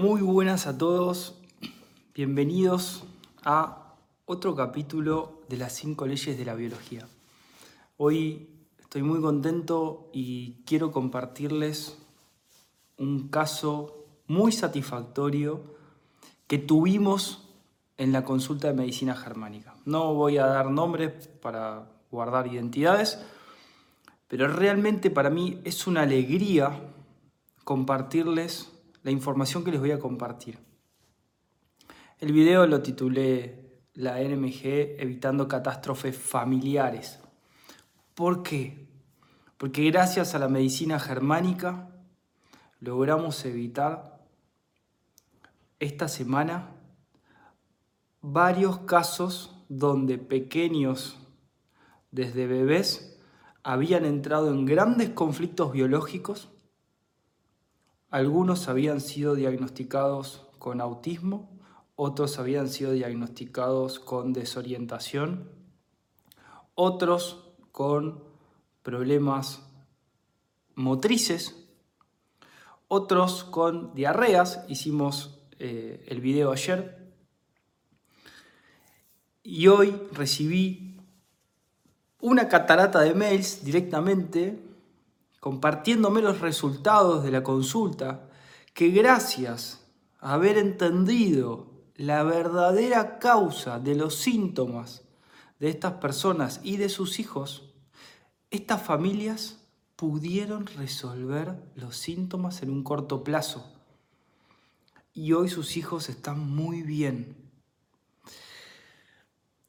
Muy buenas a todos, bienvenidos a otro capítulo de las cinco leyes de la biología. Hoy estoy muy contento y quiero compartirles un caso muy satisfactorio que tuvimos en la consulta de medicina germánica. No voy a dar nombres para guardar identidades, pero realmente para mí es una alegría compartirles la información que les voy a compartir. El video lo titulé La NMG evitando catástrofes familiares. ¿Por qué? Porque gracias a la medicina germánica logramos evitar esta semana varios casos donde pequeños, desde bebés, habían entrado en grandes conflictos biológicos algunos habían sido diagnosticados con autismo, otros habían sido diagnosticados con desorientación, otros con problemas motrices, otros con diarreas, hicimos eh, el video ayer, y hoy recibí una catarata de mails directamente compartiéndome los resultados de la consulta, que gracias a haber entendido la verdadera causa de los síntomas de estas personas y de sus hijos, estas familias pudieron resolver los síntomas en un corto plazo. Y hoy sus hijos están muy bien.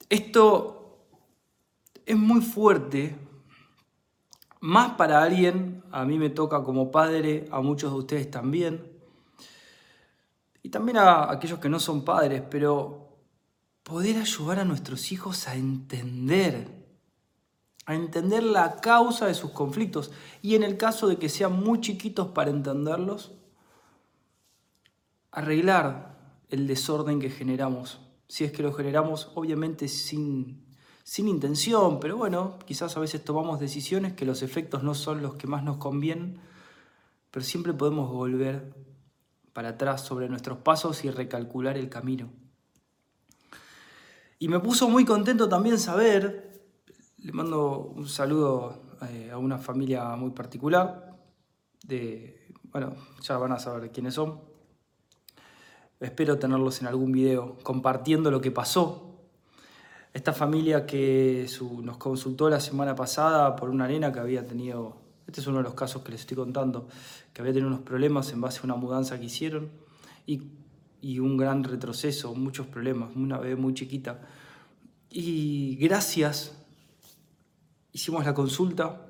Esto es muy fuerte más para alguien, a mí me toca como padre, a muchos de ustedes también, y también a aquellos que no son padres, pero poder ayudar a nuestros hijos a entender, a entender la causa de sus conflictos, y en el caso de que sean muy chiquitos para entenderlos, arreglar el desorden que generamos, si es que lo generamos obviamente sin sin intención, pero bueno, quizás a veces tomamos decisiones que los efectos no son los que más nos convienen, pero siempre podemos volver para atrás sobre nuestros pasos y recalcular el camino. Y me puso muy contento también saber, le mando un saludo eh, a una familia muy particular, de, bueno, ya van a saber quiénes son. Espero tenerlos en algún video compartiendo lo que pasó esta familia que nos consultó la semana pasada por una nena que había tenido, este es uno de los casos que les estoy contando, que había tenido unos problemas en base a una mudanza que hicieron y, y un gran retroceso, muchos problemas, una bebé muy chiquita. Y gracias, hicimos la consulta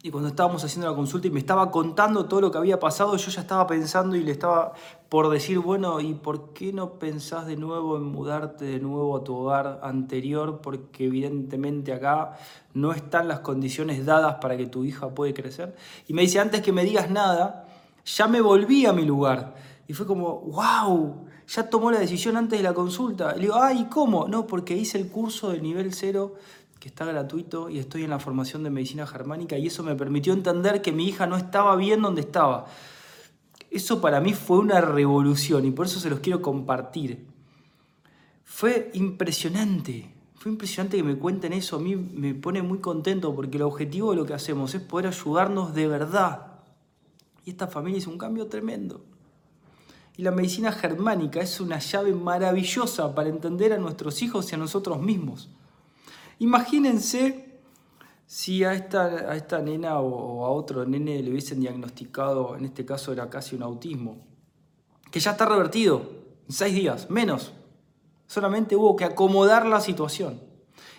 y cuando estábamos haciendo la consulta y me estaba contando todo lo que había pasado, yo ya estaba pensando y le estaba por decir, bueno, ¿y por qué no pensás de nuevo en mudarte de nuevo a tu hogar anterior? Porque evidentemente acá no están las condiciones dadas para que tu hija pueda crecer. Y me dice, antes que me digas nada, ya me volví a mi lugar. Y fue como, wow, ya tomó la decisión antes de la consulta. Y le digo, ay, ¿cómo? No, porque hice el curso de nivel cero que está gratuito y estoy en la formación de medicina germánica y eso me permitió entender que mi hija no estaba bien donde estaba. Eso para mí fue una revolución y por eso se los quiero compartir. Fue impresionante, fue impresionante que me cuenten eso, a mí me pone muy contento porque el objetivo de lo que hacemos es poder ayudarnos de verdad. Y esta familia hizo un cambio tremendo. Y la medicina germánica es una llave maravillosa para entender a nuestros hijos y a nosotros mismos. Imagínense si a esta, a esta nena o, a otro nene le hubiesen diagnosticado, en este caso era casi un autismo, que ya está revertido en seis días, menos. Solamente hubo que acomodar la situación.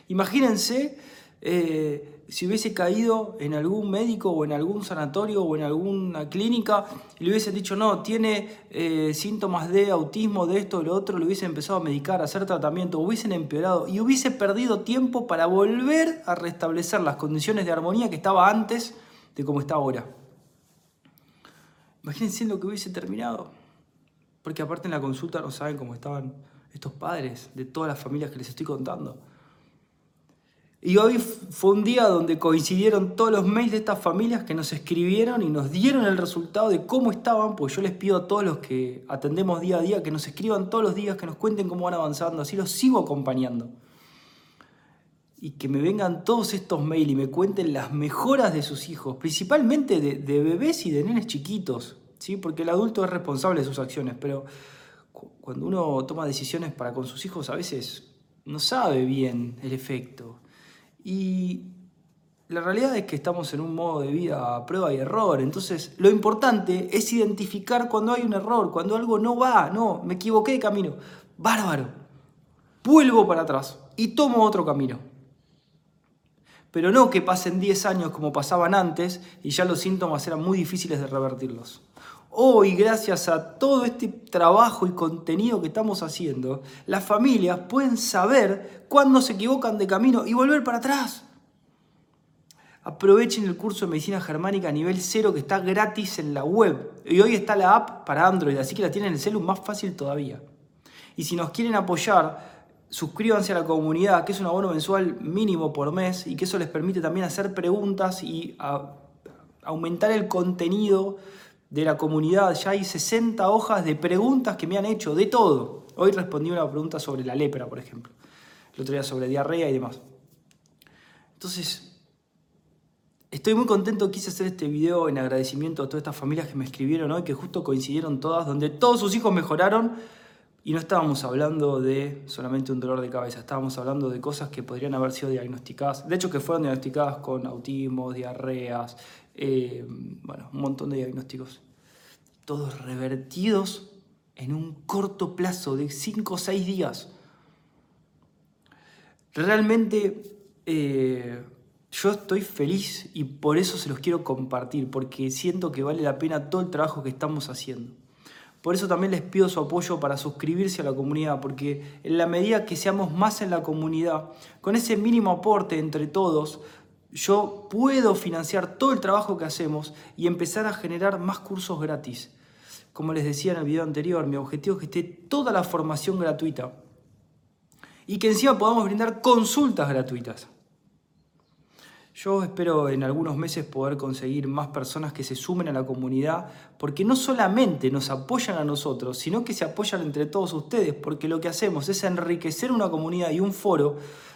Imagínense eh, si hubiese caído en algún médico o en algún sanatorio o en alguna clínica y le hubiesen dicho, no, tiene eh, síntomas de autismo, de esto, de lo otro, le hubiesen empezado a medicar, a hacer tratamiento, hubiesen empeorado y hubiese perdido tiempo para volver a restablecer las condiciones de armonía que estaba antes de como está ahora. Imagínense lo que hubiese terminado. Porque aparte en la consulta no saben cómo estaban estos padres de todas las familias que les estoy contando Y hoy fue un día donde coincidieron todos los mails de estas familias que nos escribieron y nos dieron el resultado de cómo estaban, pues yo les pido a todos los que atendemos día a día que nos escriban todos los días, que nos cuenten cómo van avanzando, así los sigo acompañando. Y que me vengan todos estos mails y me cuenten las mejoras de sus hijos, principalmente de, bebés y de nenes chiquitos, ¿sí? porque el adulto es responsable de sus acciones, pero cuando uno toma decisiones para con sus hijos a veces no sabe bien el efecto. Y la realidad es que estamos en un modo de vida a prueba y error. Entonces, lo importante es identificar cuando hay un error, cuando algo no va, no, me equivoqué de camino. Bárbaro. Vuelvo para atrás y tomo otro camino. Pero no que pasen 10 años como pasaban antes y ya los síntomas eran muy difíciles de revertirlos. Hoy, gracias a todo este trabajo y contenido que estamos haciendo, las familias pueden saber cuándo se equivocan de camino y volver para atrás. Aprovechen el curso de medicina germánica a nivel cero que está gratis en la web. Y hoy está la app para Android, así que la tienen en el celu más fácil todavía. Y si nos quieren apoyar, suscríbanse a la comunidad, que es un abono mensual mínimo por mes y que eso les permite también hacer preguntas y aumentar el contenido de la comunidad. Ya hay 60 hojas de preguntas que me han hecho, de todo. Hoy respondí una pregunta sobre la lepra, por ejemplo. El otro día sobre diarrea y demás. Entonces, estoy muy contento. Quise hacer este video en agradecimiento a todas estas familias que me escribieron hoy, que justo coincidieron todas, donde todos sus hijos mejoraron. Y no estábamos hablando de solamente un dolor de cabeza, estábamos hablando de cosas que podrían haber sido diagnosticadas, de hecho que fueron diagnosticadas con autismo, diarreas, eh, bueno, un montón de diagnósticos, todos revertidos en un corto plazo de 5 o 6 días. Realmente eh, yo estoy feliz y por eso se los quiero compartir, porque siento que vale la pena todo el trabajo que estamos haciendo. Por eso también les pido su apoyo para suscribirse a la comunidad, porque en la medida que seamos más en la comunidad, con ese mínimo aporte entre todos, yo puedo financiar todo el trabajo que hacemos y empezar a generar más cursos gratis. Como les decía en el video anterior, mi objetivo es que esté toda la formación gratuita y que encima podamos brindar consultas gratuitas. Yo espero en algunos meses poder conseguir más personas que se sumen a la comunidad, porque no solamente nos apoyan a nosotros, sino que se apoyan entre todos ustedes, porque lo que hacemos es enriquecer una comunidad y un foro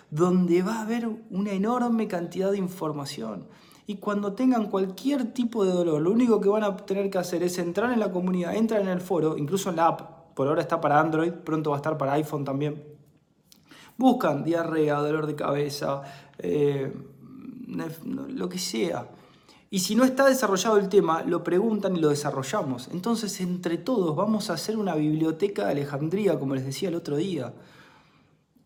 donde va a haber una enorme cantidad de información. Y cuando tengan cualquier tipo de dolor, lo único que van a tener que hacer es entrar en la comunidad, entrar en el foro, incluso en la app, por ahora está para Android, pronto va a estar para iPhone también. Buscan diarrea, dolor de cabeza, eh, lo que sea. Y si no está desarrollado el tema, lo preguntan y lo desarrollamos. Entonces, entre todos, vamos a hacer una biblioteca de Alejandría, como les decía el otro día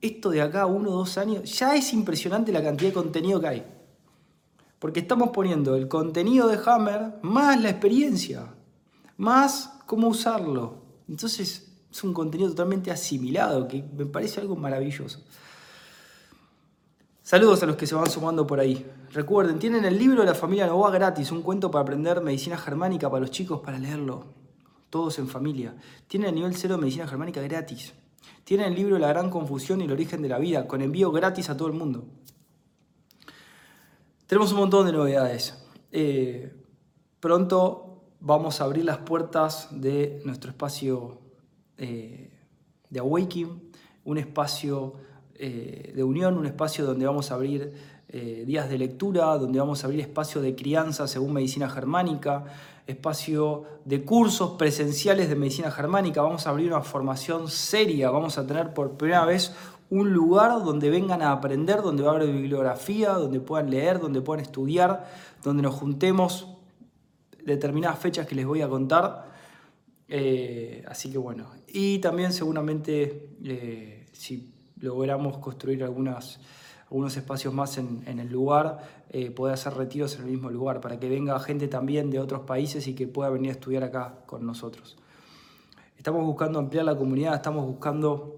esto de acá uno o dos años, ya es impresionante la cantidad de contenido que hay. Porque estamos poniendo el contenido de Hammer más la experiencia, más cómo usarlo. Entonces es un contenido totalmente asimilado, que me parece algo maravilloso. Saludos a los que se van sumando por ahí. Recuerden, tienen el libro de la familia Novoa gratis, un cuento para aprender medicina germánica para los chicos, para leerlo, todos en familia. Tienen el nivel cero de medicina germánica gratis. Tiene el libro La gran confusión y el origen de la vida, con envío gratis a todo el mundo. Tenemos un montón de novedades. Eh, pronto vamos a abrir las puertas de nuestro espacio eh, de Awakening, un espacio eh, de unión, un espacio donde vamos a abrir días de lectura, donde vamos a abrir espacio de crianza según medicina germánica, espacio de cursos presenciales de medicina germánica, vamos a abrir una formación seria, vamos a tener por primera vez un lugar donde vengan a aprender, donde va a haber bibliografía, donde puedan leer, donde puedan estudiar, donde nos juntemos determinadas fechas que les voy a contar. Eh, así que bueno, y también seguramente eh, si logramos construir algunas algunos espacios más en, el lugar, eh, poder hacer retiros en el mismo lugar, para que venga gente también de otros países y que pueda venir a estudiar acá con nosotros. Estamos buscando ampliar la comunidad, estamos buscando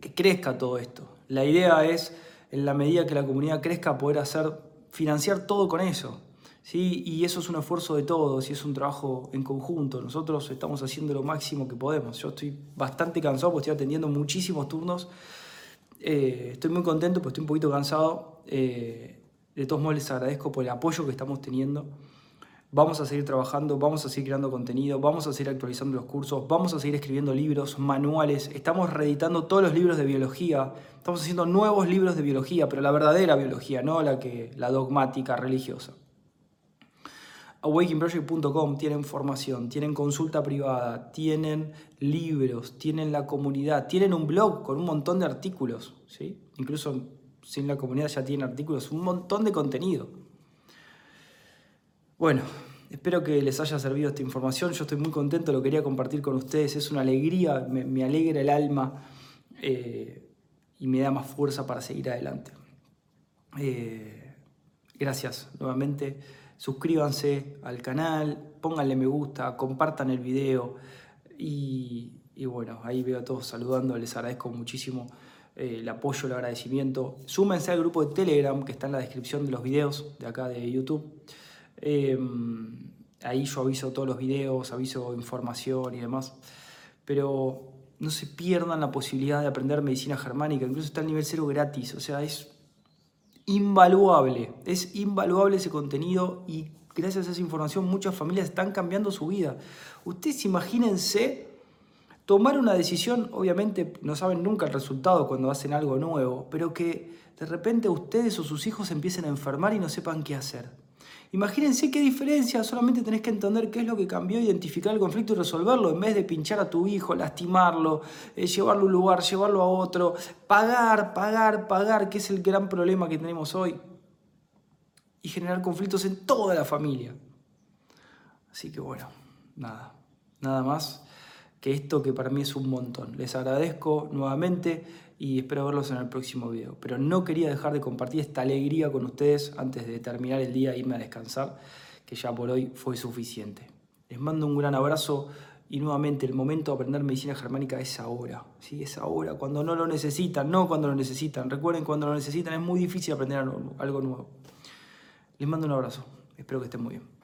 que crezca todo esto. La idea es, en la medida que la comunidad crezca, poder hacer, financiar todo con eso. ¿sí? Y eso es un esfuerzo de todos y es un trabajo en conjunto. Nosotros estamos haciendo lo máximo que podemos. Yo estoy bastante cansado porque estoy atendiendo muchísimos turnos Eh, estoy muy contento, pues estoy un poquito cansado. Eh, de todos modos les agradezco por el apoyo que estamos teniendo. Vamos a seguir trabajando, vamos a seguir creando contenido, vamos a seguir actualizando los cursos, vamos a seguir escribiendo libros, manuales. Estamos reeditando todos los libros de biología. Estamos haciendo nuevos libros de biología, pero la verdadera biología, no la que la dogmática religiosa. Awakeningproject.com tienen formación, tienen consulta privada, tienen libros, tienen la comunidad, tienen un blog con un montón de artículos, ¿sí? Incluso sin la comunidad ya tienen artículos, un montón de contenido. Bueno, espero que les haya servido esta información. Yo estoy muy contento, lo quería compartir con ustedes. Es una alegría, me, alegra el alma eh, y me da más fuerza para seguir adelante. Eh, gracias nuevamente suscríbanse al canal, pónganle me gusta, compartan el video y, bueno, ahí veo a todos saludando, les agradezco muchísimo eh, el apoyo, el agradecimiento. Súmense al grupo de Telegram que está en la descripción de los videos de acá de YouTube. Em, ahí yo aviso todos los videos, aviso información y demás. Pero no se pierdan la posibilidad de aprender medicina germánica, incluso está al nivel cero gratis, o sea, es invaluable, es invaluable ese contenido y gracias a esa información muchas familias están cambiando su vida. Ustedes imagínense tomar una decisión, obviamente no saben nunca el resultado cuando hacen algo nuevo, pero que de repente ustedes o sus hijos empiecen a enfermar y no sepan qué hacer. Imagínense qué diferencia, solamente tenés que entender qué es lo que cambió, identificar el conflicto y resolverlo, en vez de pinchar a tu hijo, lastimarlo, eh, llevarlo a un lugar, llevarlo a otro, pagar, pagar, pagar, que es el gran problema que tenemos hoy, y generar conflictos en toda la familia. Así que bueno, nada, nada más que esto que para mí es un montón. Les agradezco nuevamente y espero verlos en el próximo video. Pero no quería dejar de compartir esta alegría con ustedes antes de terminar el día e irme a descansar, que ya por hoy fue suficiente. Les mando un gran abrazo y nuevamente el momento de aprender medicina germánica es ahora, ¿sí? es ahora, cuando no lo necesitan, no cuando lo necesitan. Recuerden, cuando lo necesitan es muy difícil aprender algo nuevo. Les mando un abrazo, espero que estén muy bien.